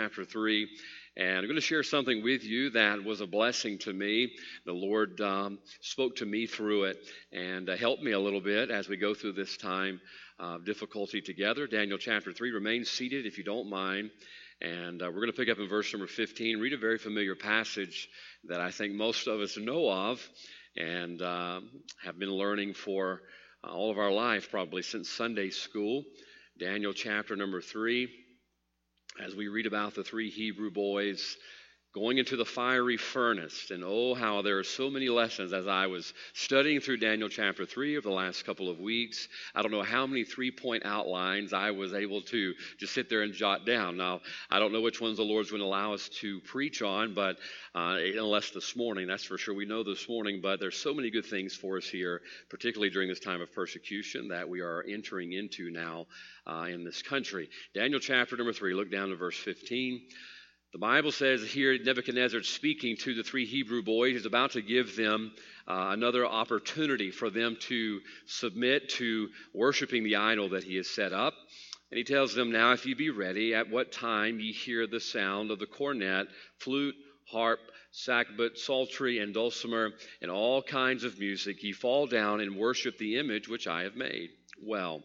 chapter 3. And I'm going to share something with you that was a blessing to me. The Lord um, spoke to me through it and uh, helped me a little bit as we go through this time of difficulty together. Daniel chapter 3. Remain seated if you don't mind. And uh, we're going to pick up in verse number 15. Read a very familiar passage that I think most of us know of and uh, have been learning for uh, all of our life, probably since Sunday school. Daniel chapter number 3 as we read about the three Hebrew boys going into the fiery furnace. And oh, how there are so many lessons as I was studying through Daniel chapter 3 over the last couple of weeks. I don't know how many three point outlines I was able to just sit there and jot down. Now, I don't know which ones the Lord's going to allow us to preach on, but uh, unless this morning, that's for sure. We know this morning, but there's so many good things for us here, particularly during this time of persecution that we are entering into now uh, in this country. Daniel chapter number 3, look down to verse 15. The Bible says here Nebuchadnezzar speaking to the three Hebrew boys is about to give them uh, another opportunity for them to submit to worshiping the idol that he has set up. And he tells them, Now, if ye be ready, at what time ye hear the sound of the cornet, flute, harp, sackbut, psaltery, and dulcimer, and all kinds of music, ye fall down and worship the image which I have made. Well,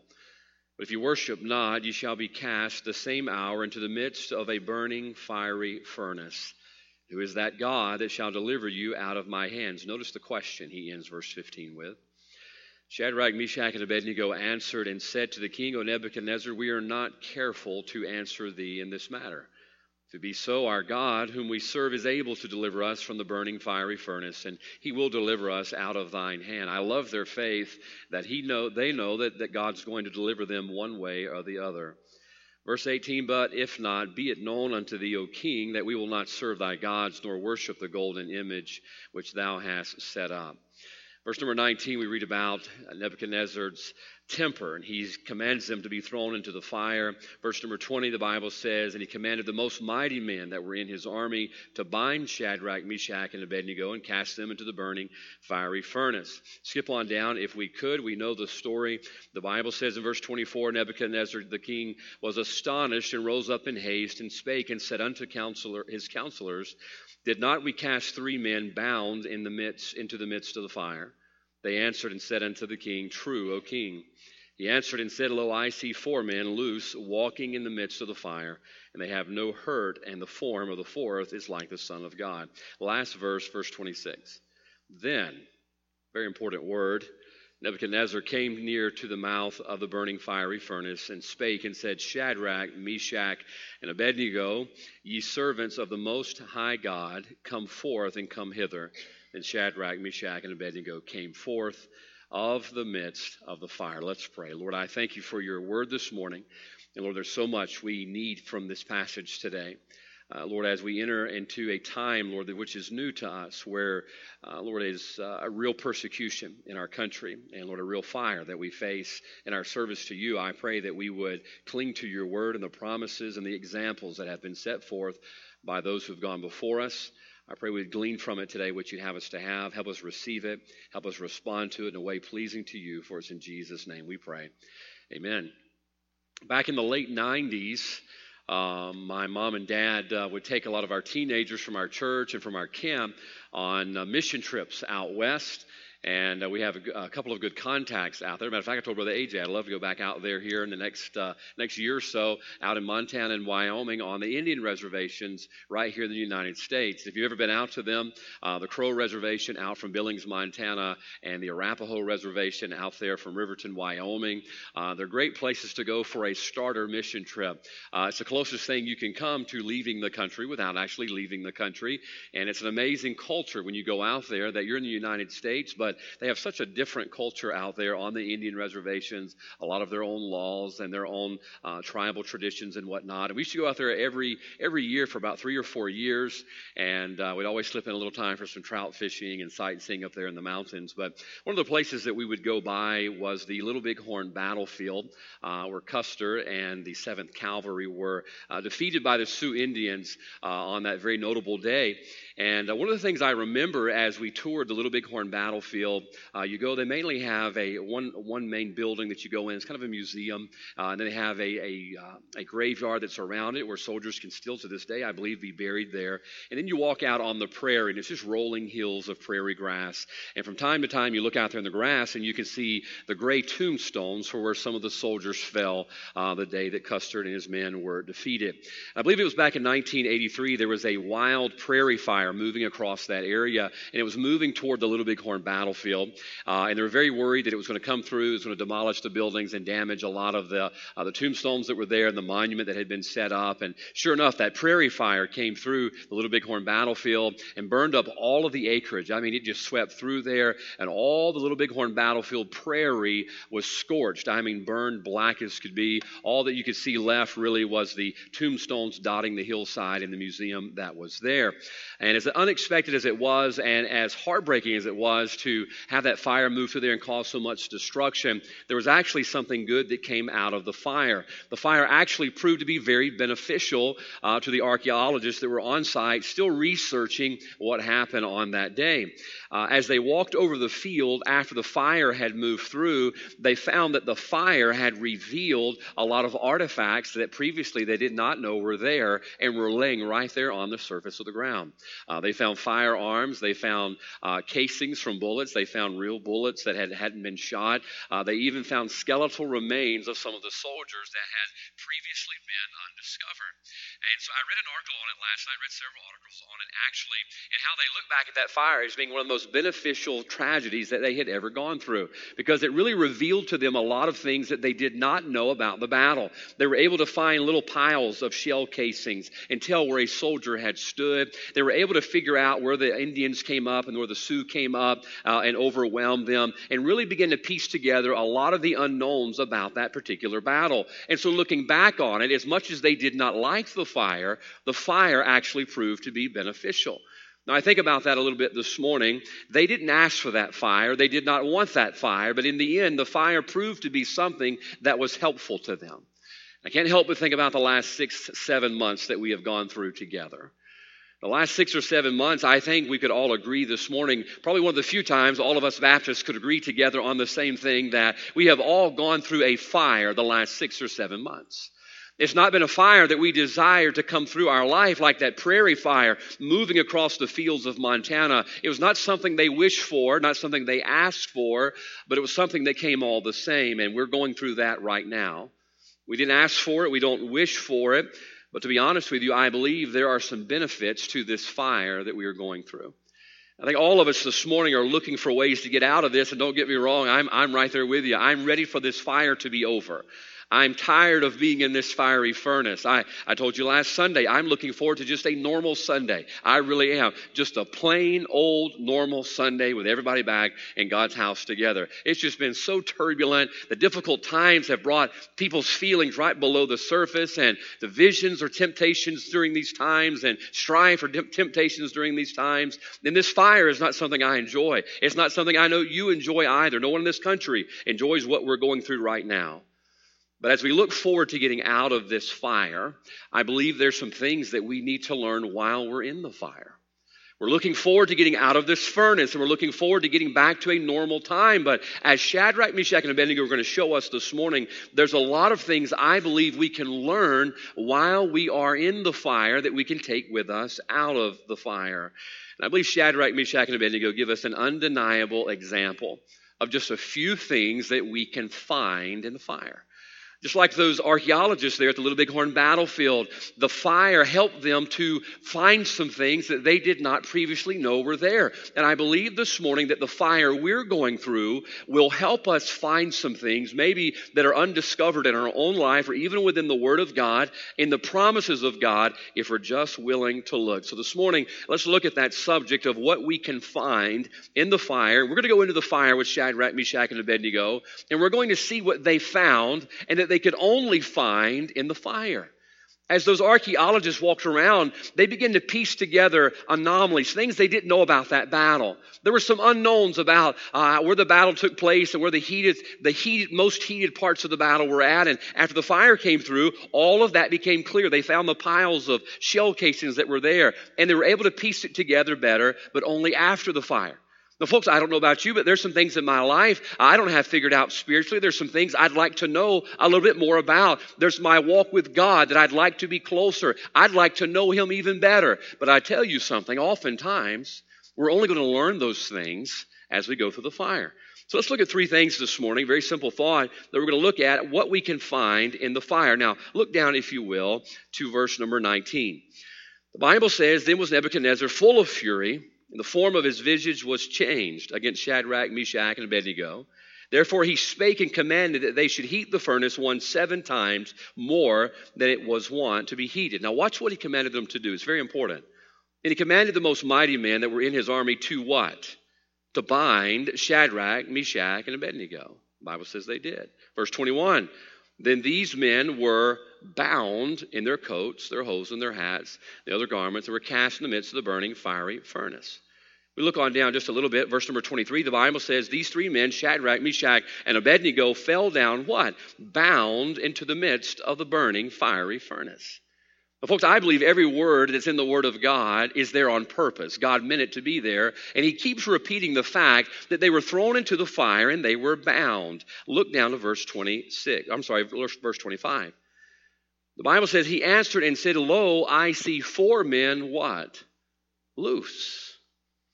but if you worship not, you shall be cast the same hour into the midst of a burning fiery furnace. Who is that God that shall deliver you out of my hands? Notice the question he ends verse 15 with. Shadrach, Meshach, and Abednego answered and said to the king, O Nebuchadnezzar, we are not careful to answer thee in this matter. To be so, our God, whom we serve, is able to deliver us from the burning fiery furnace, and he will deliver us out of thine hand. I love their faith that he know, they know that, that God's going to deliver them one way or the other. Verse 18, but if not, be it known unto thee, O king, that we will not serve thy gods, nor worship the golden image which thou hast set up. Verse number 19, we read about Nebuchadnezzar's temper, and he commands them to be thrown into the fire. Verse number 20, the Bible says, And he commanded the most mighty men that were in his army to bind Shadrach, Meshach, and Abednego and cast them into the burning fiery furnace. Skip on down if we could. We know the story. The Bible says in verse 24, Nebuchadnezzar the king was astonished and rose up in haste and spake and said unto counselor, his counselors, Did not we cast three men bound in the midst, into the midst of the fire? They answered and said unto the king, True, O king. He answered and said, Lo, I see four men loose, walking in the midst of the fire, and they have no hurt, and the form of the fourth is like the Son of God. Last verse, verse 26. Then, very important word, Nebuchadnezzar came near to the mouth of the burning fiery furnace and spake and said, Shadrach, Meshach, and Abednego, ye servants of the Most High God, come forth and come hither. And Shadrach, Meshach, and Abednego came forth of the midst of the fire. Let's pray. Lord, I thank you for your word this morning. And Lord, there's so much we need from this passage today. Uh, Lord, as we enter into a time, Lord, which is new to us, where, uh, Lord, is uh, a real persecution in our country, and Lord, a real fire that we face in our service to you, I pray that we would cling to your word and the promises and the examples that have been set forth by those who've gone before us. I pray we glean from it today what you'd have us to have. Help us receive it. Help us respond to it in a way pleasing to you. For it's in Jesus' name we pray. Amen. Back in the late 90s, um, my mom and dad uh, would take a lot of our teenagers from our church and from our camp on uh, mission trips out west and uh, we have a, a, couple of good contacts out there. Matter of fact, I told Brother AJ I'd love to go back out there here in the next uh, next year or so, out in Montana and Wyoming on the Indian reservations right here in the United States. If you've ever been out to them, uh, the Crow Reservation out from Billings, Montana, and the Arapaho Reservation out there from Riverton, Wyoming, uh, they're great places to go for a starter mission trip. Uh, it's the closest thing you can come to leaving the country without actually leaving the country, and it's an amazing culture when you go out there that you're in the United States, but but they have such a different culture out there on the Indian reservations, a lot of their own laws and their own uh, tribal traditions and whatnot. And we used to go out there every every year for about three or four years, and uh, we'd always slip in a little time for some trout fishing and sightseeing up there in the mountains. But one of the places that we would go by was the Little Bighorn battlefield, uh, where Custer and the 7th Cavalry were uh, defeated by the Sioux Indians uh, on that very notable day. And uh, one of the things I remember as we toured the Little Bighorn battlefield battlefield, uh, you go. They mainly have a one one main building that you go in. It's kind of a museum, uh, and then they have a a, uh, a graveyard that's around it where soldiers can still to this day, I believe, be buried there. And then you walk out on the prairie, and it's just rolling hills of prairie grass. And from time to time, you look out there in the grass, and you can see the gray tombstones for where some of the soldiers fell uh, the day that Custer and his men were defeated. I believe it was back in 1983. There was a wild prairie fire moving across that area, and it was moving toward the Little Bighorn battlefield. Uh, and they were very worried that it was going to come through, it was going to demolish the buildings and damage a lot of the uh, the tombstones that were there and the monument that had been set up. And sure enough, that prairie fire came through the Little Bighorn battlefield and burned up all of the acreage. I mean, it just swept through there, and all the Little Bighorn battlefield prairie was scorched. I mean, burned black as could be. All that you could see left really was the tombstones dotting the hillside and the museum that was there. And as unexpected as it was, and as heartbreaking as it was to have that fire move through there and cause so much destruction, there was actually something good that came out of the fire. The fire actually proved to be very beneficial uh, to the archaeologists that were on site, still researching what happened on that day. Uh, as they walked over the field after the fire had moved through, they found that the fire had revealed a lot of artifacts that previously they did not know were there and were laying right there on the surface of the ground. Uh, they found firearms, they found uh, casings from bullets, they found real bullets that had, hadn't been shot. Uh, they even found skeletal remains of some of the soldiers that had previously been undiscovered. And so I read an article on it last night, I read several articles on it actually, and how they look back at that fire as being one of the most beneficial tragedies that they had ever gone through because it really revealed to them a lot of things that they did not know about the battle. They were able to find little piles of shell casings and tell where a soldier had stood. They were able to figure out where the Indians came up and where the Sioux came up uh, and overwhelmed them and really begin to piece together a lot of the unknowns about that particular battle. And so looking back on it, as much as they did not like the fire, the fire actually proved to be beneficial. Now, I think about that a little bit this morning. They didn't ask for that fire. They did not want that fire. But in the end, the fire proved to be something that was helpful to them. I can't help but think about the last six, seven months that we have gone through together. The last six or seven months, I think we could all agree this morning, probably one of the few times all of us Baptists could agree together on the same thing that we have all gone through a fire the last six or seven months. It's not been a fire that we desire to come through our life like that prairie fire moving across the fields of Montana. It was not something they wished for, not something they asked for, but it was something that came all the same, and we're going through that right now. We didn't ask for it, we don't wish for it, but to be honest with you, I believe there are some benefits to this fire that we are going through. I think all of us this morning are looking for ways to get out of this, and don't get me wrong, I'm, I'm right there with you. I'm ready for this fire to be over. I'm tired of being in this fiery furnace. I, I told you last Sunday, I'm looking forward to just a normal Sunday. I really am. Just a plain old normal Sunday with everybody back in God's house together. It's just been so turbulent. The difficult times have brought people's feelings right below the surface and divisions or temptations during these times and strife or temptations during these times. And this fire is not something I enjoy. It's not something I know you enjoy either. No one in this country enjoys what we're going through right now. But as we look forward to getting out of this fire, I believe there's some things that we need to learn while we're in the fire. We're looking forward to getting out of this furnace and we're looking forward to getting back to a normal time. But as Shadrach, Meshach, and Abednego are going to show us this morning, there's a lot of things I believe we can learn while we are in the fire that we can take with us out of the fire. And I believe Shadrach, Meshach, and Abednego give us an undeniable example of just a few things that we can find in the fire. Just like those archaeologists there at the Little Bighorn battlefield, the fire helped them to find some things that they did not previously know were there. And I believe this morning that the fire we're going through will help us find some things, maybe that are undiscovered in our own life or even within the Word of God, in the promises of God, if we're just willing to look. So this morning, let's look at that subject of what we can find in the fire. We're going to go into the fire with Shadrach, Meshach, and Abednego, and we're going to see what they found and that they could only find in the fire. As those archaeologists walked around, they began to piece together anomalies, things they didn't know about that battle. There were some unknowns about uh, where the battle took place and where the heated, the heated, most heated parts of the battle were at. And after the fire came through, all of that became clear. They found the piles of shell casings that were there, and they were able to piece it together better, but only after the fire. Now, folks, I don't know about you, but there's some things in my life I don't have figured out spiritually. There's some things I'd like to know a little bit more about. There's my walk with God that I'd like to be closer. I'd like to know Him even better. But I tell you something, oftentimes, we're only going to learn those things as we go through the fire. So let's look at three things this morning. Very simple thought that we're going to look at what we can find in the fire. Now, look down, if you will, to verse number 19. The Bible says, Then was Nebuchadnezzar full of fury and the form of his visage was changed against Shadrach, Meshach, and Abednego. Therefore he spake and commanded that they should heat the furnace one seven times more than it was wont to be heated. Now watch what he commanded them to do. It's very important. And he commanded the most mighty men that were in his army to what? To bind Shadrach, Meshach, and Abednego. The Bible says they did. Verse 21 Then these men were bound in their coats, their hose, and their hats, the other garments, and were cast in the midst of the burning fiery furnace. We look on down just a little bit, verse number 23, the Bible says, These three men, Shadrach, Meshach, and Abednego, fell down what? Bound into the midst of the burning fiery furnace. Folks, I believe every word that's in the Word of God is there on purpose. God meant it to be there, and He keeps repeating the fact that they were thrown into the fire and they were bound. Look down to verse 26. I'm sorry, verse 25. The Bible says, He answered and said, Lo, I see four men what? Loose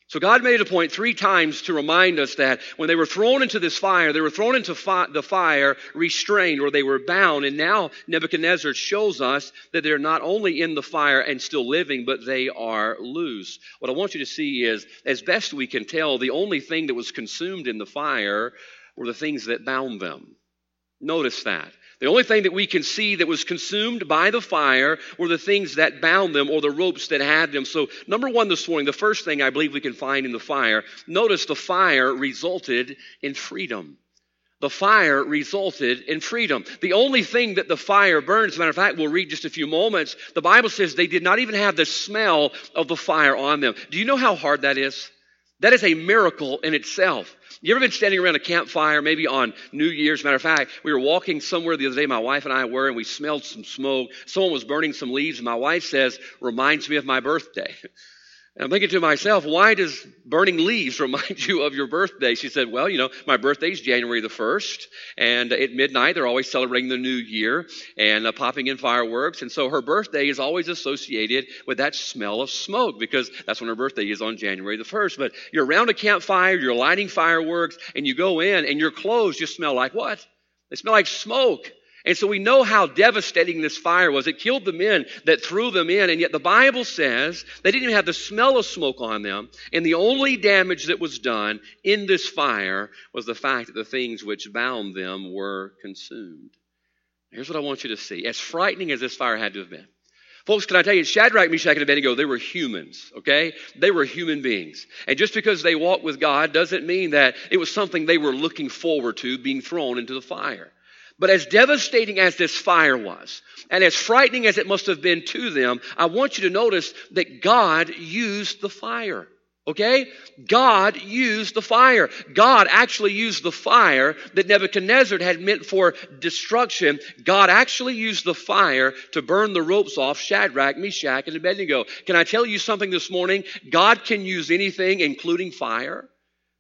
so God made it a point three times to remind us that when they were thrown into this fire, they were thrown into fi- the fire restrained or they were bound. And now Nebuchadnezzar shows us that they're not only in the fire and still living, but they are loose. What I want you to see is, as best we can tell, the only thing that was consumed in the fire were the things that bound them. Notice that. The only thing that we can see that was consumed by the fire were the things that bound them or the ropes that had them. So, number one this morning, the first thing I believe we can find in the fire, notice the fire resulted in freedom. The fire resulted in freedom. The only thing that the fire burns, as a matter of fact, we'll read just a few moments, the Bible says they did not even have the smell of the fire on them. Do you know how hard that is? That is a miracle in itself. You ever been standing around a campfire, maybe on New Year's? Matter of fact, we were walking somewhere the other day, my wife and I were, and we smelled some smoke. Someone was burning some leaves, and my wife says, reminds me of my birthday. And I'm thinking to myself, why does burning leaves remind you of your birthday? She said, well, you know, my birthday is January the 1st, and at midnight they're always celebrating the new year and uh, popping in fireworks. And so her birthday is always associated with that smell of smoke because that's when her birthday is on January the 1st. But you're around a campfire, you're lighting fireworks, and you go in, and your clothes just smell like what? They smell like smoke. And so we know how devastating this fire was. It killed the men that threw them in, and yet the Bible says they didn't even have the smell of smoke on them. And the only damage that was done in this fire was the fact that the things which bound them were consumed. Here's what I want you to see. As frightening as this fire had to have been, Folks, can I tell you, Shadrach, Meshach, and Abednego, they were humans, okay? They were human beings. And just because they walked with God doesn't mean that it was something they were looking forward to being thrown into the fire. But as devastating as this fire was, and as frightening as it must have been to them, I want you to notice that God used the fire. Okay? God used the fire. God actually used the fire that Nebuchadnezzar had meant for destruction. God actually used the fire to burn the ropes off Shadrach, Meshach, and Abednego. Can I tell you something this morning? God can use anything, including fire.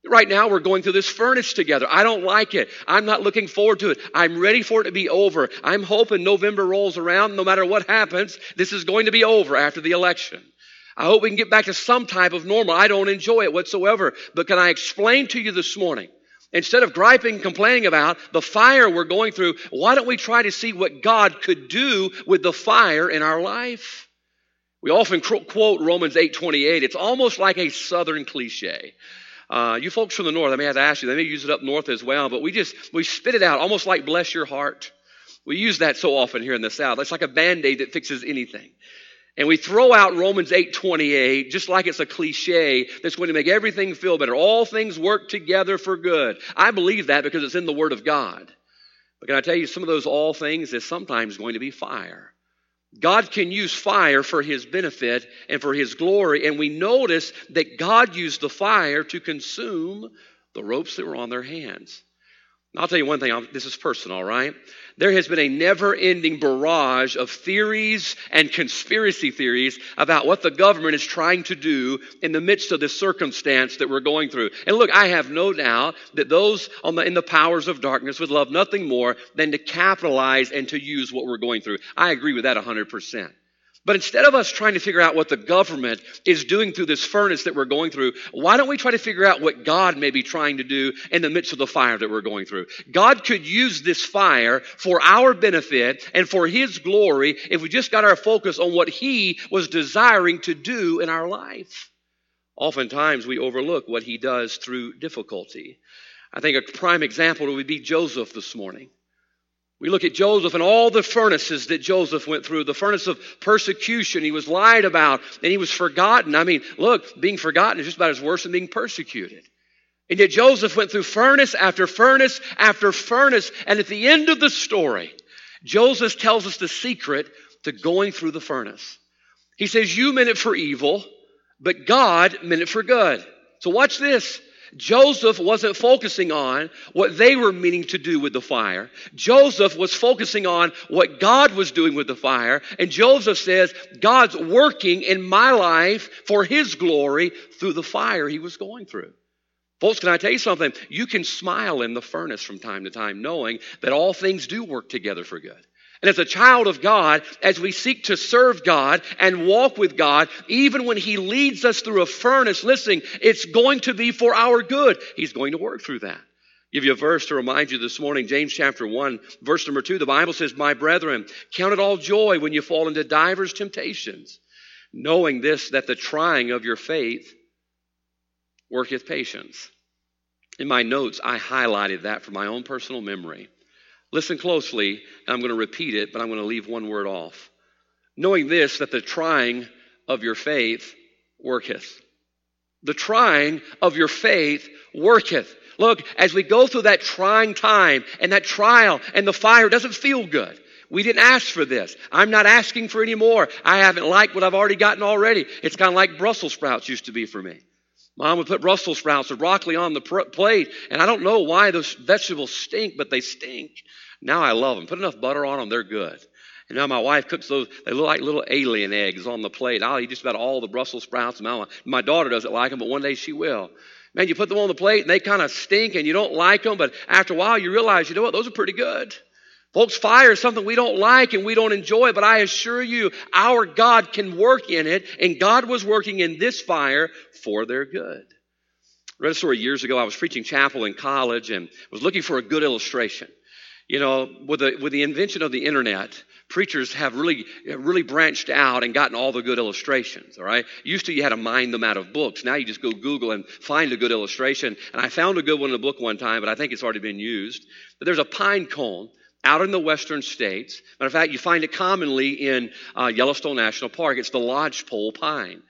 Right now, we're going through this furnace together. I don't like it. I'm not looking forward to it. I'm ready for it to be over. I'm hoping November rolls around. No matter what happens, this is going to be over after the election. I hope we can get back to some type of normal. I don't enjoy it whatsoever. But can I explain to you this morning? Instead of griping and complaining about the fire we're going through, why don't we try to see what God could do with the fire in our life? We often quote Romans 8:28. It's almost like a southern cliche. Uh, you folks from the north, I may have to ask you, they may use it up north as well, but we just, we spit it out almost like bless your heart. We use that so often here in the South. It's like a band-aid that fixes anything. And we throw out Romans 8:28 just like it's a cliche that's going to make everything feel better. All things work together for good. I believe that because it's in the word of God. But can I tell you some of those all things is sometimes going to be fire. God can use fire for his benefit and for his glory. And we notice that God used the fire to consume the ropes that were on their hands. I'll tell you one thing, this is personal, all right? There has been a never ending barrage of theories and conspiracy theories about what the government is trying to do in the midst of this circumstance that we're going through. And look, I have no doubt that those the, in the powers of darkness would love nothing more than to capitalize and to use what we're going through. I agree with that 100%. But instead of us trying to figure out what the government is doing through this furnace that we're going through, why don't we try to figure out what God may be trying to do in the midst of the fire that we're going through? God could use this fire for our benefit and for His glory if we just got our focus on what He was desiring to do in our life. Oftentimes we overlook what He does through difficulty. I think a prime example would be Joseph this morning. We look at Joseph and all the furnaces that Joseph went through, the furnace of persecution. He was lied about and he was forgotten. I mean, look, being forgotten is just about as worse than being persecuted. And yet Joseph went through furnace after furnace after furnace. And at the end of the story, Joseph tells us the secret to going through the furnace. He says, You meant it for evil, but God meant it for good. So watch this. Joseph wasn't focusing on what they were meaning to do with the fire. Joseph was focusing on what God was doing with the fire. And Joseph says, God's working in my life for his glory through the fire he was going through. Folks, can I tell you something? You can smile in the furnace from time to time knowing that all things do work together for good. And as a child of God, as we seek to serve God and walk with God, even when He leads us through a furnace, listen, it's going to be for our good. He's going to work through that. Give you a verse to remind you this morning, James chapter 1, verse number 2. The Bible says, My brethren, count it all joy when you fall into divers temptations, knowing this, that the trying of your faith worketh patience. In my notes, I highlighted that for my own personal memory. Listen closely, and I'm going to repeat it, but I'm going to leave one word off. Knowing this, that the trying of your faith worketh. The trying of your faith worketh. Look, as we go through that trying time and that trial and the fire doesn't feel good. We didn't ask for this. I'm not asking for any more. I haven't liked what I've already gotten already. It's kind of like Brussels sprouts used to be for me. Mom would put Brussels sprouts or broccoli on the pr- plate, and I don't know why those vegetables stink, but they stink. Now I love them. Put enough butter on them, they're good. And now my wife cooks those, they look like little alien eggs on the plate. I'll eat just about all the Brussels sprouts. My, my daughter doesn't like them, but one day she will. Man, you put them on the plate and they kind of stink and you don't like them, but after a while you realize, you know what, those are pretty good. Folks, fire is something we don't like and we don't enjoy, but I assure you, our God can work in it, and God was working in this fire for their good. I read a story years ago. I was preaching chapel in college and was looking for a good illustration. You know, with the, with the invention of the internet, preachers have really, really branched out and gotten all the good illustrations, all right? Used to you had to mine them out of books. Now you just go Google and find a good illustration. And I found a good one in a book one time, but I think it's already been used. But there's a pine cone out in the western states. Matter of fact, you find it commonly in uh, Yellowstone National Park. It's the lodgepole pine.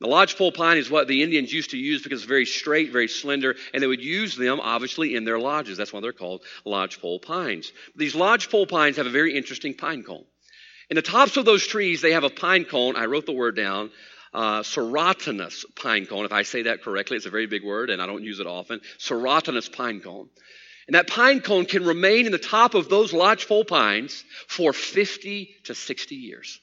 The lodgepole pine is what the Indians used to use because it's very straight, very slender, and they would use them, obviously, in their lodges. That's why they're called lodgepole pines. These lodgepole pines have a very interesting pine cone. In the tops of those trees, they have a pine cone. I wrote the word down. Uh, serotinous pine cone, if I say that correctly. It's a very big word, and I don't use it often. Serotinous pine cone. And that pine cone can remain in the top of those lodgepole pines for 50 to 60 years.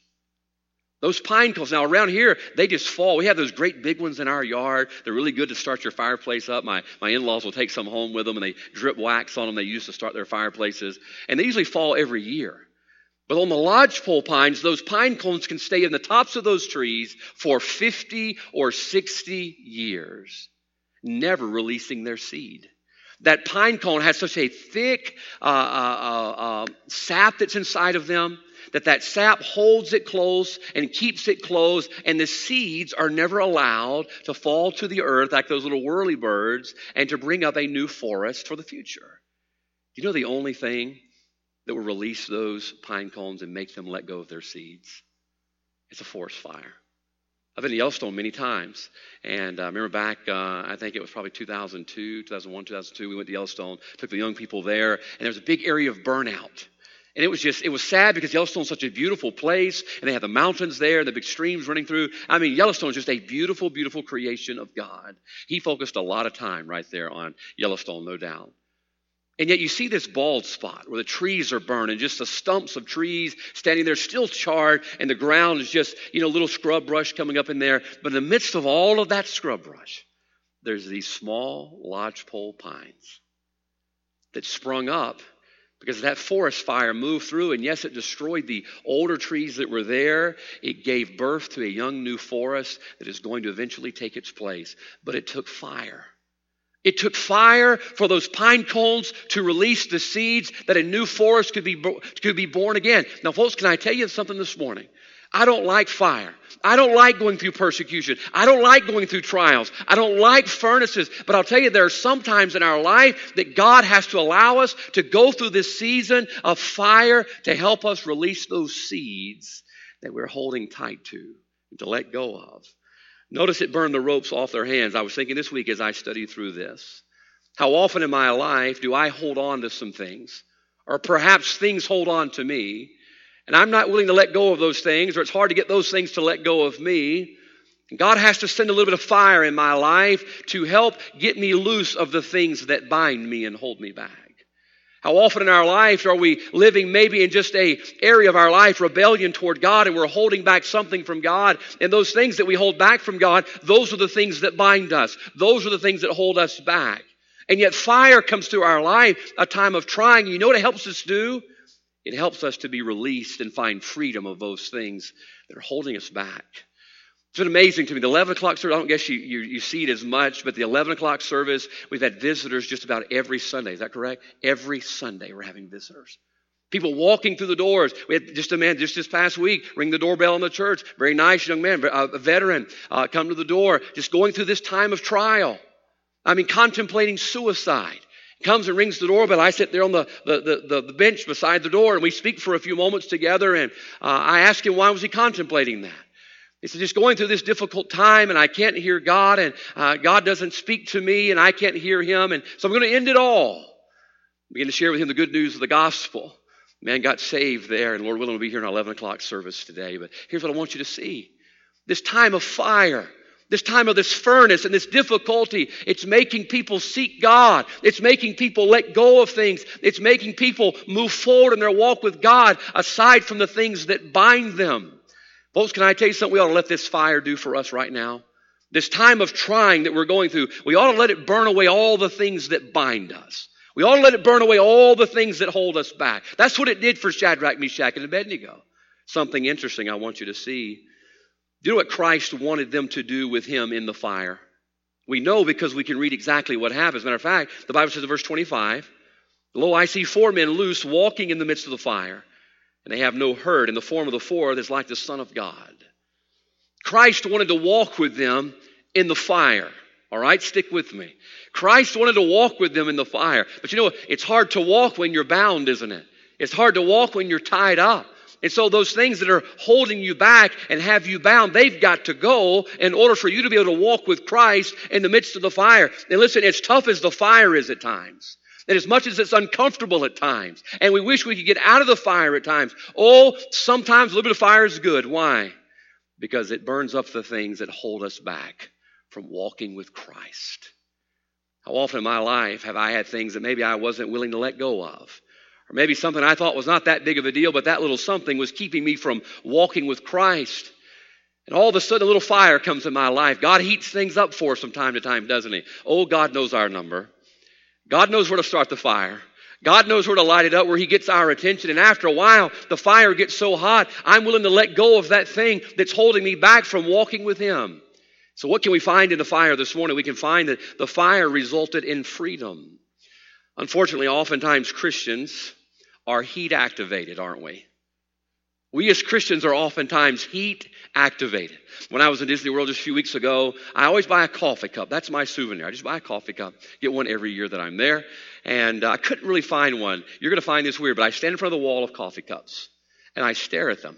Those pine cones, now around here, they just fall. We have those great big ones in our yard. They're really good to start your fireplace up. My, my in laws will take some home with them and they drip wax on them. They use to start their fireplaces. And they usually fall every year. But on the lodgepole pines, those pine cones can stay in the tops of those trees for 50 or 60 years, never releasing their seed. That pine cone has such a thick uh, uh, uh, uh sap that's inside of them that that sap holds it close and keeps it close, and the seeds are never allowed to fall to the earth like those little whirly birds and to bring up a new forest for the future. You know the only thing that will release those pine cones and make them let go of their seeds? It's a forest fire. I've been to Yellowstone many times, and I remember back, uh, I think it was probably 2002, 2001, 2002, we went to Yellowstone, took the young people there, and there was a big area of burnout. And it was just, it was sad because Yellowstone's such a beautiful place, and they have the mountains there, the big streams running through. I mean, Yellowstone is just a beautiful, beautiful creation of God. He focused a lot of time right there on Yellowstone, no doubt. And yet you see this bald spot where the trees are burned and just the stumps of trees standing there still charred and the ground is just, you know, little scrub brush coming up in there. But in the midst of all of that scrub brush, there's these small lodgepole pines that sprung up because that forest fire moved through. And yes it destroyed the older trees that were there. It gave birth to a young new forest that is going to eventually take its place. But it took fire it took fire for those pine cones to release the seeds that a new forest could be, could be born again. Now, folks, can I tell you something this morning? I don't like fire. I don't like going through persecution. I don't like going through trials. I don't like furnaces. But I'll tell you, there are some times in our life that God has to allow us to go through this season of fire to help us release those seeds that we're holding tight to and to let go of. Notice it burned the ropes off their hands. I was thinking this week as I studied through this. How often in my life do I hold on to some things? Or perhaps things hold on to me, and I'm not willing to let go of those things, or it's hard to get those things to let go of me. God has to send a little bit of fire in my life to help get me loose of the things that bind me and hold me back. How often in our lives are we living maybe in just a area of our life, rebellion toward God, and we're holding back something from God. And those things that we hold back from God, those are the things that bind us. Those are the things that hold us back. And yet fire comes through our life, a time of trying. You know what it helps us do? It helps us to be released and find freedom of those things that are holding us back. It's been amazing to me. The 11 o'clock service, I don't guess you, you, you, see it as much, but the 11 o'clock service, we've had visitors just about every Sunday. Is that correct? Every Sunday we're having visitors. People walking through the doors. We had just a man just this past week ring the doorbell in the church. Very nice young man, a veteran, uh, come to the door, just going through this time of trial. I mean, contemplating suicide. Comes and rings the doorbell. I sit there on the, the, the, the bench beside the door and we speak for a few moments together. And uh, I ask him, why was he contemplating that? Said, just going through this difficult time and I can't hear God and uh, God doesn't speak to me and I can't hear him. And so I'm going to end it all. Begin to share with him the good news of the gospel. Man got saved there and Lord willing will be here in our 11 o'clock service today. But here's what I want you to see. This time of fire, this time of this furnace and this difficulty, it's making people seek God. It's making people let go of things. It's making people move forward in their walk with God aside from the things that bind them. Folks, can I tell you something we ought to let this fire do for us right now? This time of trying that we're going through, we ought to let it burn away all the things that bind us. We ought to let it burn away all the things that hold us back. That's what it did for Shadrach, Meshach, and Abednego. Something interesting I want you to see. Do you know what Christ wanted them to do with him in the fire? We know because we can read exactly what happens. Matter of fact, the Bible says in verse 25, Lo, I see four men loose walking in the midst of the fire and they have no hurt in the form of the fourth is like the Son of God. Christ wanted to walk with them in the fire. All right, stick with me. Christ wanted to walk with them in the fire. But you know, it's hard to walk when you're bound, isn't it? It's hard to walk when you're tied up. And so those things that are holding you back and have you bound, they've got to go in order for you to be able to walk with Christ in the midst of the fire. And listen, as tough as the fire is at times, and as much as it's uncomfortable at times, and we wish we could get out of the fire at times, oh, sometimes a little bit of fire is good. Why? Because it burns up the things that hold us back from walking with Christ. How often in my life have I had things that maybe I wasn't willing to let go of? Or maybe something I thought was not that big of a deal, but that little something was keeping me from walking with Christ. And all of a sudden, a little fire comes in my life. God heats things up for us from time to time, doesn't He? Oh, God knows our number. God knows where to start the fire. God knows where to light it up, where He gets our attention. And after a while, the fire gets so hot, I'm willing to let go of that thing that's holding me back from walking with Him. So, what can we find in the fire this morning? We can find that the fire resulted in freedom. Unfortunately, oftentimes Christians are heat activated, aren't we? We as Christians are oftentimes heat activated. When I was in Disney World just a few weeks ago, I always buy a coffee cup. That's my souvenir. I just buy a coffee cup, get one every year that I'm there. And uh, I couldn't really find one. You're going to find this weird, but I stand in front of the wall of coffee cups and I stare at them.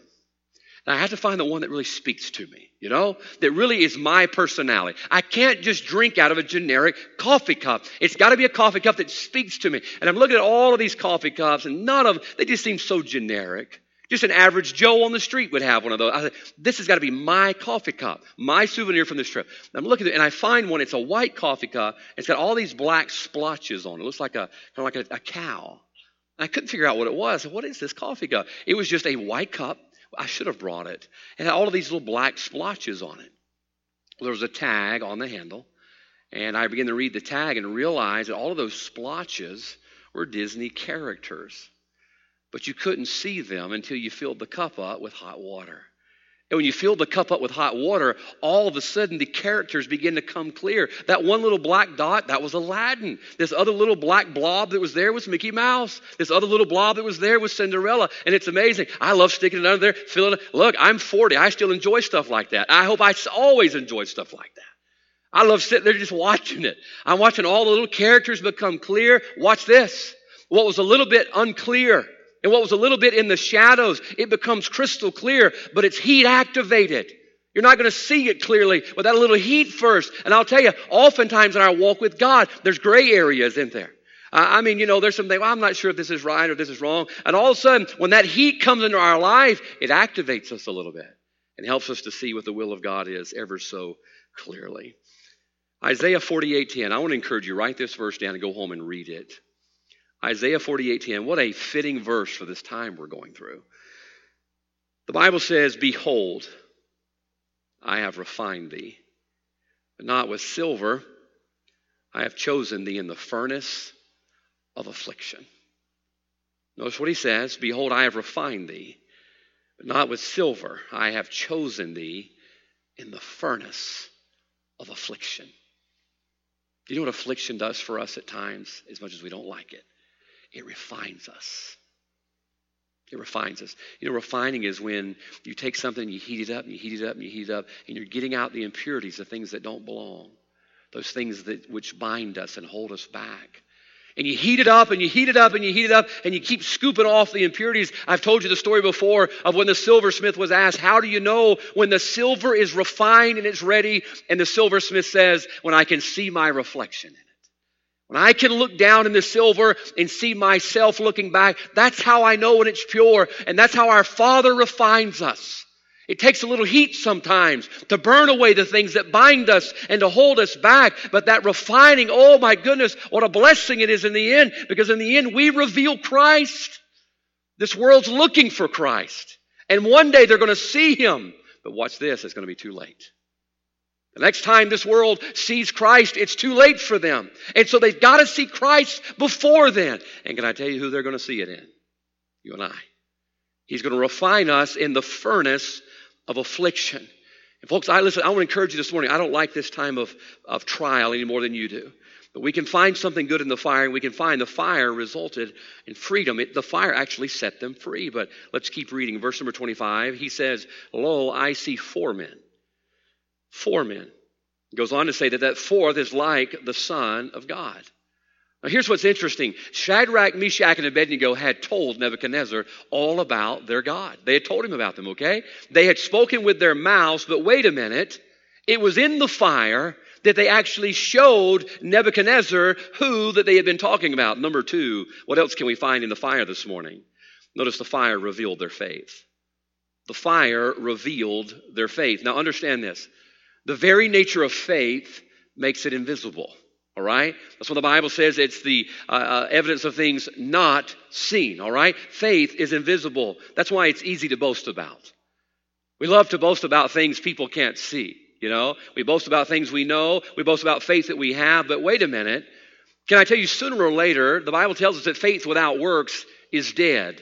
And I have to find the one that really speaks to me, you know, that really is my personality. I can't just drink out of a generic coffee cup. It's got to be a coffee cup that speaks to me. And I'm looking at all of these coffee cups, and none of them, they just seem so generic. Just an average Joe on the street would have one of those. I said, this has got to be my coffee cup, my souvenir from this trip. I'm looking at it, and I find one. It's a white coffee cup. It's got all these black splotches on it. It looks like a kind of like a, a cow. And I couldn't figure out what it was. Said, what is this coffee cup? It was just a white cup. I should have brought it. It had all of these little black splotches on it. There was a tag on the handle, and I began to read the tag and realized that all of those splotches were Disney characters but you couldn't see them until you filled the cup up with hot water. And when you filled the cup up with hot water, all of a sudden the characters begin to come clear. That one little black dot, that was Aladdin. This other little black blob that was there was Mickey Mouse. This other little blob that was there was Cinderella. And it's amazing. I love sticking it under there, filling it. Look, I'm 40. I still enjoy stuff like that. I hope I always enjoy stuff like that. I love sitting there just watching it. I'm watching all the little characters become clear. Watch this. What was a little bit unclear and what was a little bit in the shadows, it becomes crystal clear, but it's heat activated. You're not going to see it clearly without a little heat first. And I'll tell you, oftentimes in our walk with God, there's gray areas in there. I mean, you know, there's something, well, I'm not sure if this is right or this is wrong. And all of a sudden, when that heat comes into our life, it activates us a little bit and helps us to see what the will of God is ever so clearly. Isaiah 48:10. I want to encourage you, write this verse down and go home and read it. Isaiah 48:10. What a fitting verse for this time we're going through. The Bible says, "Behold, I have refined thee, but not with silver. I have chosen thee in the furnace of affliction." Notice what he says, "Behold, I have refined thee, but not with silver. I have chosen thee in the furnace of affliction." Do you know what affliction does for us at times, as much as we don't like it? It refines us. It refines us. You know, refining is when you take something, you heat it up, and you heat it up, and you heat it up, and you're getting out the impurities, the things that don't belong, those things that which bind us and hold us back. And you heat it up and you heat it up and you heat it up and you keep scooping off the impurities. I've told you the story before of when the silversmith was asked, How do you know when the silver is refined and it's ready? And the silversmith says, When I can see my reflection. When I can look down in the silver and see myself looking back, that's how I know when it's pure. And that's how our Father refines us. It takes a little heat sometimes to burn away the things that bind us and to hold us back. But that refining, oh my goodness, what a blessing it is in the end. Because in the end, we reveal Christ. This world's looking for Christ. And one day they're going to see Him. But watch this, it's going to be too late. The next time this world sees Christ, it's too late for them. And so they've got to see Christ before then. And can I tell you who they're going to see it in? You and I. He's going to refine us in the furnace of affliction. And folks, I listen, I want to encourage you this morning. I don't like this time of, of trial any more than you do. But we can find something good in the fire, and we can find the fire resulted in freedom. It, the fire actually set them free. But let's keep reading. Verse number 25, he says, Lo, I see four men four men. He goes on to say that that fourth is like the Son of God. Now, here's what's interesting Shadrach, Meshach, and Abednego had told Nebuchadnezzar all about their God. They had told him about them, okay? They had spoken with their mouths, but wait a minute. It was in the fire that they actually showed Nebuchadnezzar who that they had been talking about. Number two, what else can we find in the fire this morning? Notice the fire revealed their faith. The fire revealed their faith. Now, understand this the very nature of faith makes it invisible. All right? That's what the Bible says it's the uh, uh, evidence of things not seen. All right? Faith is invisible. That's why it's easy to boast about. We love to boast about things people can't see. You know, we boast about things we know, we boast about faith that we have, but wait a minute. Can I tell you, sooner or later, the Bible tells us that faith without works is dead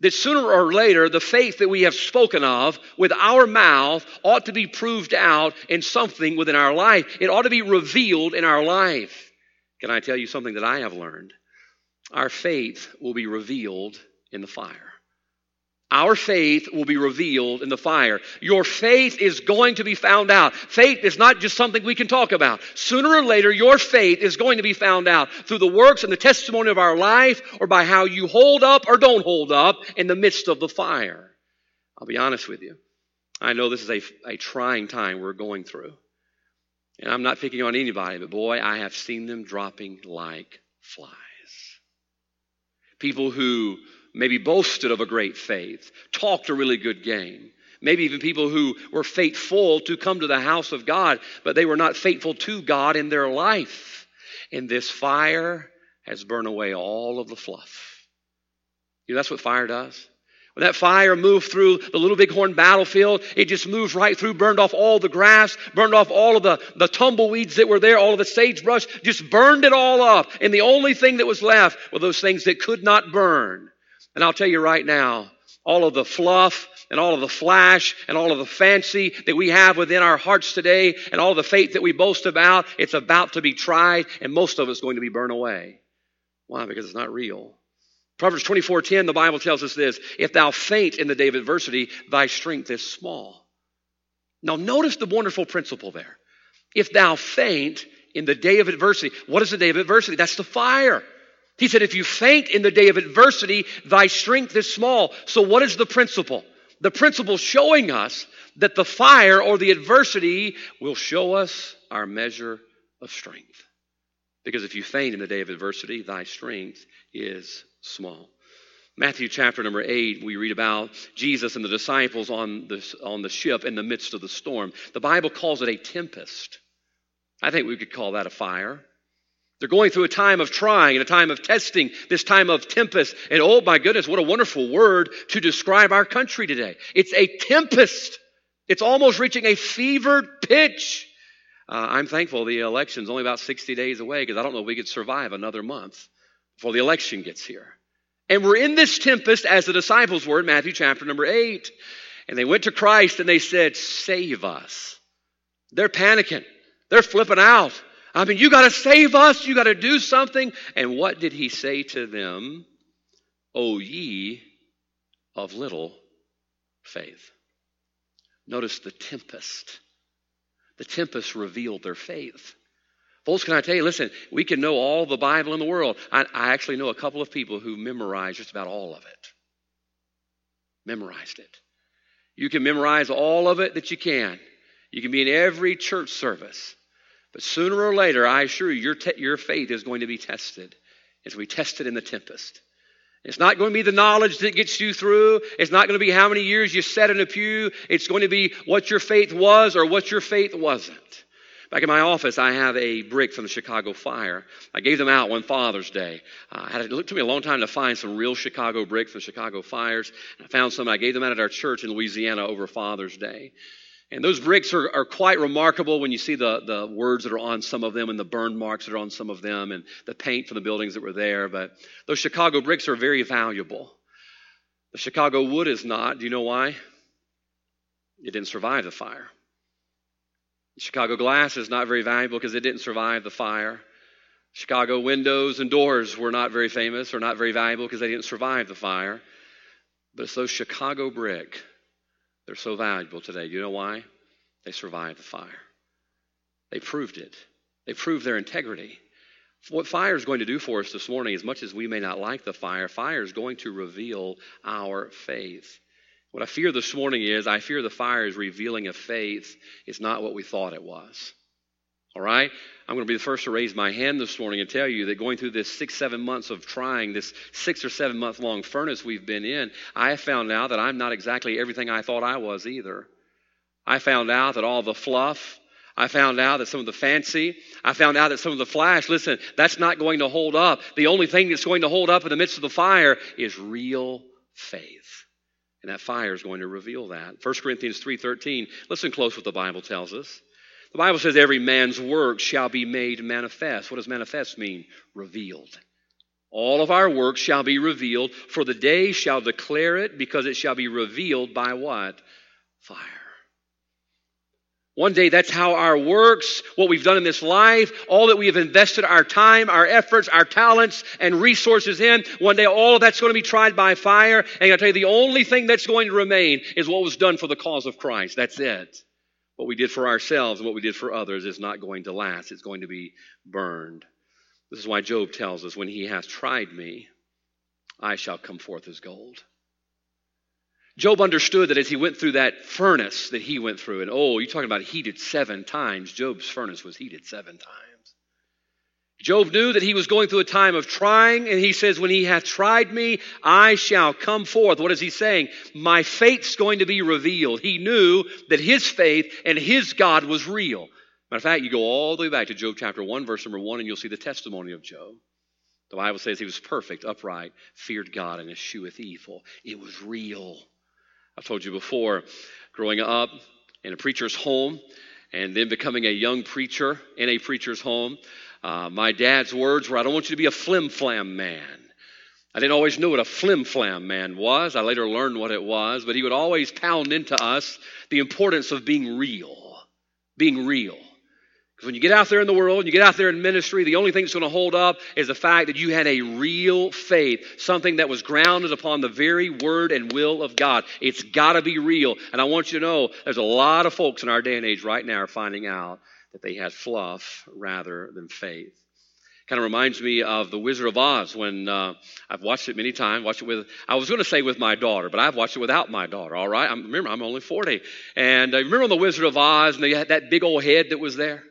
that sooner or later the faith that we have spoken of with our mouth ought to be proved out in something within our life. It ought to be revealed in our life. Can I tell you something that I have learned? Our faith will be revealed in the fire. Our faith will be revealed in the fire. Your faith is going to be found out. Faith is not just something we can talk about. Sooner or later, your faith is going to be found out through the works and the testimony of our life or by how you hold up or don't hold up in the midst of the fire. I'll be honest with you. I know this is a, a trying time we're going through. And I'm not picking on anybody, but boy, I have seen them dropping like flies. People who maybe boasted of a great faith, talked a really good game. Maybe even people who were faithful to come to the house of God, but they were not faithful to God in their life. And this fire has burned away all of the fluff. You know, that's what fire does. When that fire moved through the Little Bighorn battlefield, it just moved right through, burned off all the grass, burned off all of the, the tumbleweeds that were there, all of the sagebrush, just burned it all up. And the only thing that was left were those things that could not burn. And I'll tell you right now, all of the fluff and all of the flash and all of the fancy that we have within our hearts today and all the faith that we boast about, it's about to be tried and most of it's going to be burned away. Why? Because it's not real. Proverbs 24:10, the Bible tells us this if thou faint in the day of adversity, thy strength is small. Now, notice the wonderful principle there. If thou faint in the day of adversity, what is the day of adversity? That's the fire. He said, if you faint in the day of adversity, thy strength is small. So, what is the principle? The principle showing us that the fire or the adversity will show us our measure of strength. Because if you faint in the day of adversity, thy strength is small. Matthew chapter number 8, we read about Jesus and the disciples on the, on the ship in the midst of the storm. The Bible calls it a tempest. I think we could call that a fire. They're going through a time of trying and a time of testing, this time of tempest. And oh my goodness, what a wonderful word to describe our country today. It's a tempest. It's almost reaching a fevered pitch. Uh, I'm thankful the election's only about 60 days away because I don't know if we could survive another month before the election gets here. And we're in this tempest as the disciples were in Matthew chapter number 8. And they went to Christ and they said, Save us. They're panicking. They're flipping out. I mean, you got to save us. You got to do something. And what did he say to them? O ye of little faith. Notice the tempest. The tempest revealed their faith. Folks, can I tell you, listen, we can know all the Bible in the world. I, I actually know a couple of people who memorized just about all of it. Memorized it. You can memorize all of it that you can. You can be in every church service. But sooner or later, I assure you, your, te- your faith is going to be tested. It's going to be tested in the tempest. It's not going to be the knowledge that gets you through. It's not going to be how many years you sat in a pew. It's going to be what your faith was or what your faith wasn't. Back in my office, I have a brick from the Chicago fire. I gave them out one Father's Day. Uh, had, it took me a long time to find some real Chicago brick from the Chicago fires. I found some. I gave them out at our church in Louisiana over Father's Day. And those bricks are, are quite remarkable when you see the, the words that are on some of them and the burn marks that are on some of them and the paint from the buildings that were there. But those Chicago bricks are very valuable. The Chicago wood is not. Do you know why? It didn't survive the fire. Chicago glass is not very valuable because it didn't survive the fire. Chicago windows and doors were not very famous or not very valuable because they didn't survive the fire. But it's those Chicago brick. They're so valuable today. You know why? They survived the fire. They proved it. They proved their integrity. What fire is going to do for us this morning, as much as we may not like the fire, fire is going to reveal our faith. What I fear this morning is I fear the fire is revealing a faith is not what we thought it was. All right? I'm going to be the first to raise my hand this morning and tell you that going through this six, seven months of trying, this six or seven month long furnace we've been in, I found out that I'm not exactly everything I thought I was either. I found out that all the fluff, I found out that some of the fancy, I found out that some of the flash, listen, that's not going to hold up. The only thing that's going to hold up in the midst of the fire is real faith. And that fire is going to reveal that. 1 Corinthians 3:13. Listen close what the Bible tells us. The Bible says every man's work shall be made manifest. What does manifest mean? Revealed. All of our works shall be revealed, for the day shall declare it, because it shall be revealed by what? Fire. One day, that's how our works, what we've done in this life, all that we have invested our time, our efforts, our talents, and resources in, one day all of that's going to be tried by fire. And I tell you, the only thing that's going to remain is what was done for the cause of Christ. That's it. What we did for ourselves and what we did for others is not going to last. It's going to be burned. This is why Job tells us, when he has tried me, I shall come forth as gold. Job understood that as he went through that furnace that he went through, and oh, you're talking about heated seven times. Job's furnace was heated seven times. Job knew that he was going through a time of trying, and he says, When he hath tried me, I shall come forth. What is he saying? My faith's going to be revealed. He knew that his faith and his God was real. Matter of fact, you go all the way back to Job chapter 1, verse number 1, and you'll see the testimony of Job. The Bible says he was perfect, upright, feared God, and escheweth evil. It was real. I've told you before, growing up in a preacher's home and then becoming a young preacher in a preacher's home, uh, my dad's words were, I don't want you to be a flim flam man. I didn't always know what a flim flam man was. I later learned what it was, but he would always pound into us the importance of being real. Being real. Because when you get out there in the world, and you get out there in ministry, the only thing that's going to hold up is the fact that you had a real faith, something that was grounded upon the very word and will of God. It's got to be real. And I want you to know there's a lot of folks in our day and age right now are finding out that they had fluff rather than faith. Kind of reminds me of The Wizard of Oz when uh, I've watched it many times. Watched it with, I was going to say with my daughter, but I've watched it without my daughter. All right, I'm, remember I'm only 40, and uh, remember The Wizard of Oz, and they had that big old head that was there.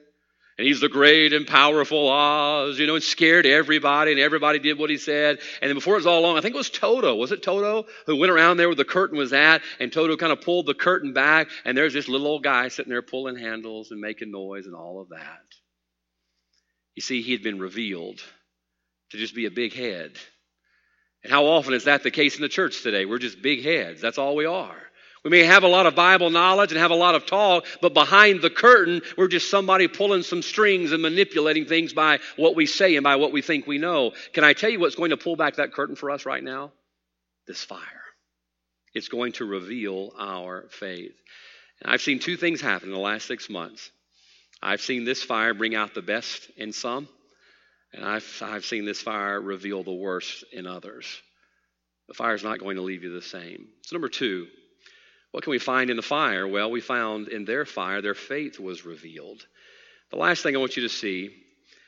And he's the great and powerful Oz, you know, and scared everybody, and everybody did what he said. And then before it was all along, I think it was Toto. Was it Toto who went around there where the curtain was at? And Toto kind of pulled the curtain back, and there's this little old guy sitting there pulling handles and making noise and all of that. You see, he had been revealed to just be a big head. And how often is that the case in the church today? We're just big heads. That's all we are. We may have a lot of Bible knowledge and have a lot of talk, but behind the curtain, we're just somebody pulling some strings and manipulating things by what we say and by what we think we know. Can I tell you what's going to pull back that curtain for us right now? This fire. It's going to reveal our faith. I've seen two things happen in the last six months. I've seen this fire bring out the best in some, and I've, I've seen this fire reveal the worst in others. The fire is not going to leave you the same. So, number two, what can we find in the fire? Well, we found in their fire their faith was revealed. The last thing I want you to see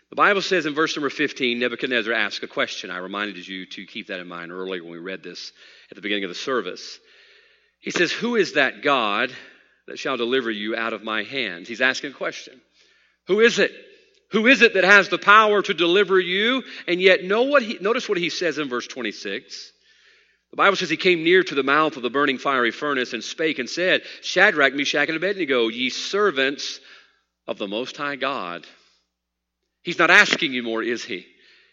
the Bible says in verse number 15, Nebuchadnezzar asked a question. I reminded you to keep that in mind earlier when we read this at the beginning of the service. He says, Who is that God that shall deliver you out of my hands? He's asking a question. Who is it? Who is it that has the power to deliver you? And yet, know what he, notice what he says in verse 26. The Bible says he came near to the mouth of the burning fiery furnace and spake and said, Shadrach, Meshach, and Abednego, ye servants of the Most High God. He's not asking you more, is he?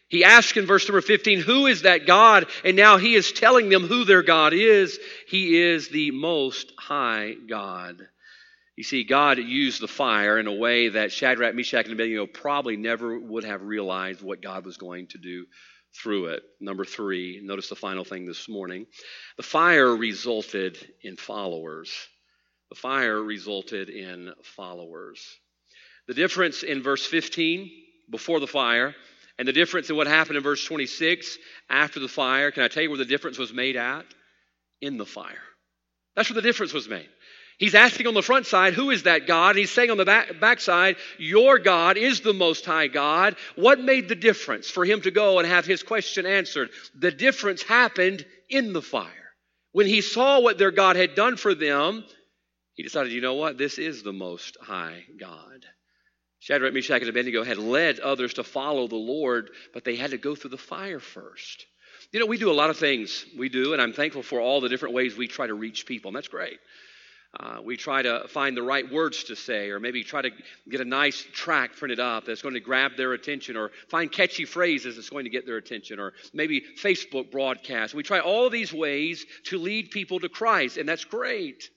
He asked in verse number 15, Who is that God? And now he is telling them who their God is. He is the Most High God. You see, God used the fire in a way that Shadrach, Meshach, and Abednego probably never would have realized what God was going to do through it. Number three, notice the final thing this morning. The fire resulted in followers. The fire resulted in followers. The difference in verse 15, before the fire, and the difference in what happened in verse 26, after the fire, can I tell you where the difference was made at? In the fire. That's where the difference was made. He's asking on the front side, who is that God? And he's saying on the back, back side, your God is the Most High God. What made the difference for him to go and have his question answered? The difference happened in the fire. When he saw what their God had done for them, he decided, you know what? This is the Most High God. Shadrach, Meshach, and Abednego had led others to follow the Lord, but they had to go through the fire first. You know, we do a lot of things. We do, and I'm thankful for all the different ways we try to reach people, and that's great. Uh, we try to find the right words to say, or maybe try to get a nice track printed up that's going to grab their attention, or find catchy phrases that's going to get their attention, or maybe Facebook broadcasts. We try all these ways to lead people to Christ, and that's great.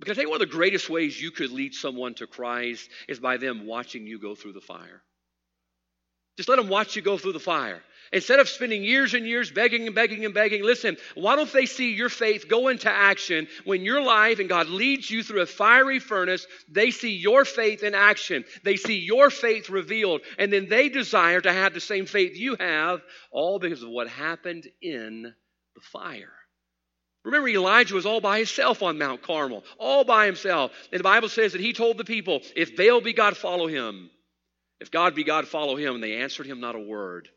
Because I think one of the greatest ways you could lead someone to Christ is by them watching you go through the fire. Just let them watch you go through the fire. Instead of spending years and years begging and begging and begging, listen, why don't they see your faith go into action when your life and God leads you through a fiery furnace? They see your faith in action. They see your faith revealed. And then they desire to have the same faith you have, all because of what happened in the fire. Remember, Elijah was all by himself on Mount Carmel, all by himself. And the Bible says that he told the people, If Baal be God, follow him. If God be God, follow him. And they answered him not a word.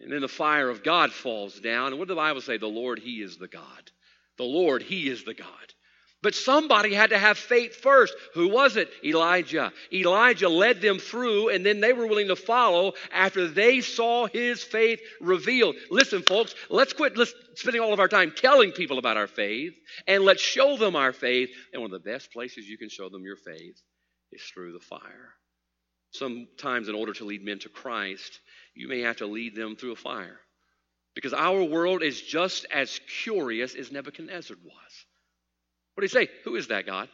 And then the fire of God falls down. And what did the Bible say? The Lord, He is the God. The Lord, He is the God. But somebody had to have faith first. Who was it? Elijah. Elijah led them through, and then they were willing to follow after they saw his faith revealed. Listen, folks, let's quit spending all of our time telling people about our faith, and let's show them our faith. And one of the best places you can show them your faith is through the fire. Sometimes, in order to lead men to Christ, you may have to lead them through a fire. Because our world is just as curious as Nebuchadnezzar was. What do you say? Who is that God?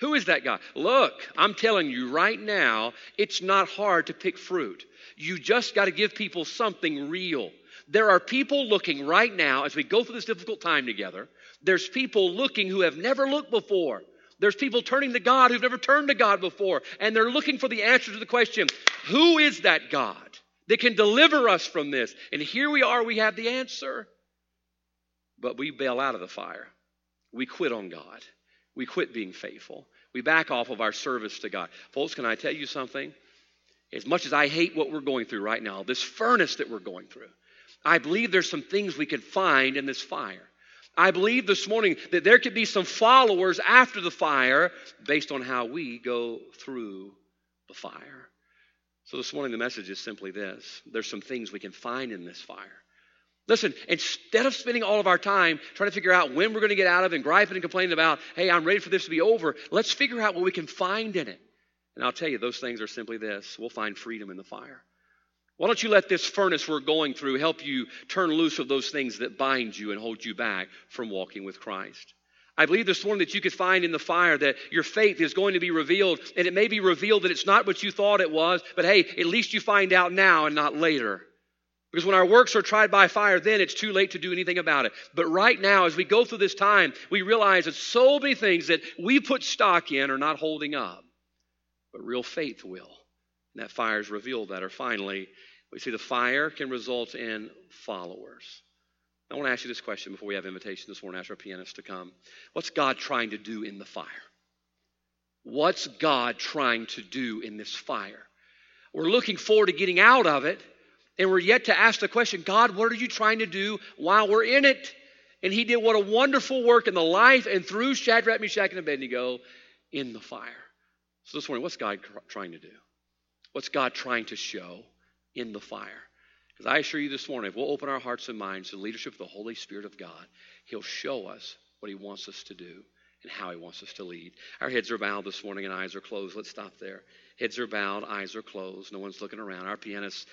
Who is that God? Look, I'm telling you right now, it's not hard to pick fruit. You just got to give people something real. There are people looking right now as we go through this difficult time together. There's people looking who have never looked before. There's people turning to God who've never turned to God before, and they're looking for the answer to the question who is that God that can deliver us from this? And here we are, we have the answer. But we bail out of the fire we quit on God. We quit being faithful. We back off of our service to God. Folks, can I tell you something? As much as I hate what we're going through right now, this furnace that we're going through, I believe there's some things we can find in this fire. I believe this morning that there could be some followers after the fire based on how we go through the fire. So this morning, the message is simply this there's some things we can find in this fire. Listen, instead of spending all of our time trying to figure out when we're going to get out of it and griping and complaining about, hey, I'm ready for this to be over, let's figure out what we can find in it. And I'll tell you, those things are simply this we'll find freedom in the fire. Why don't you let this furnace we're going through help you turn loose of those things that bind you and hold you back from walking with Christ? I believe this morning that you could find in the fire that your faith is going to be revealed, and it may be revealed that it's not what you thought it was, but hey, at least you find out now and not later. Because when our works are tried by fire, then it's too late to do anything about it. But right now, as we go through this time, we realize that so many things that we put stock in are not holding up. But real faith will. And that fire has revealed that. Or finally, we see the fire can result in followers. I want to ask you this question before we have invitation this morning, ask our pianist to come. What's God trying to do in the fire? What's God trying to do in this fire? We're looking forward to getting out of it. And we're yet to ask the question God, what are you trying to do while we're in it? And he did what a wonderful work in the life and through Shadrach, Meshach, and Abednego in the fire. So this morning, what's God trying to do? What's God trying to show in the fire? Because I assure you this morning, if we'll open our hearts and minds to the leadership of the Holy Spirit of God, He'll show us what He wants us to do and how He wants us to lead. Our heads are bowed this morning and eyes are closed. Let's stop there. Heads are bowed, eyes are closed. No one's looking around. Our pianist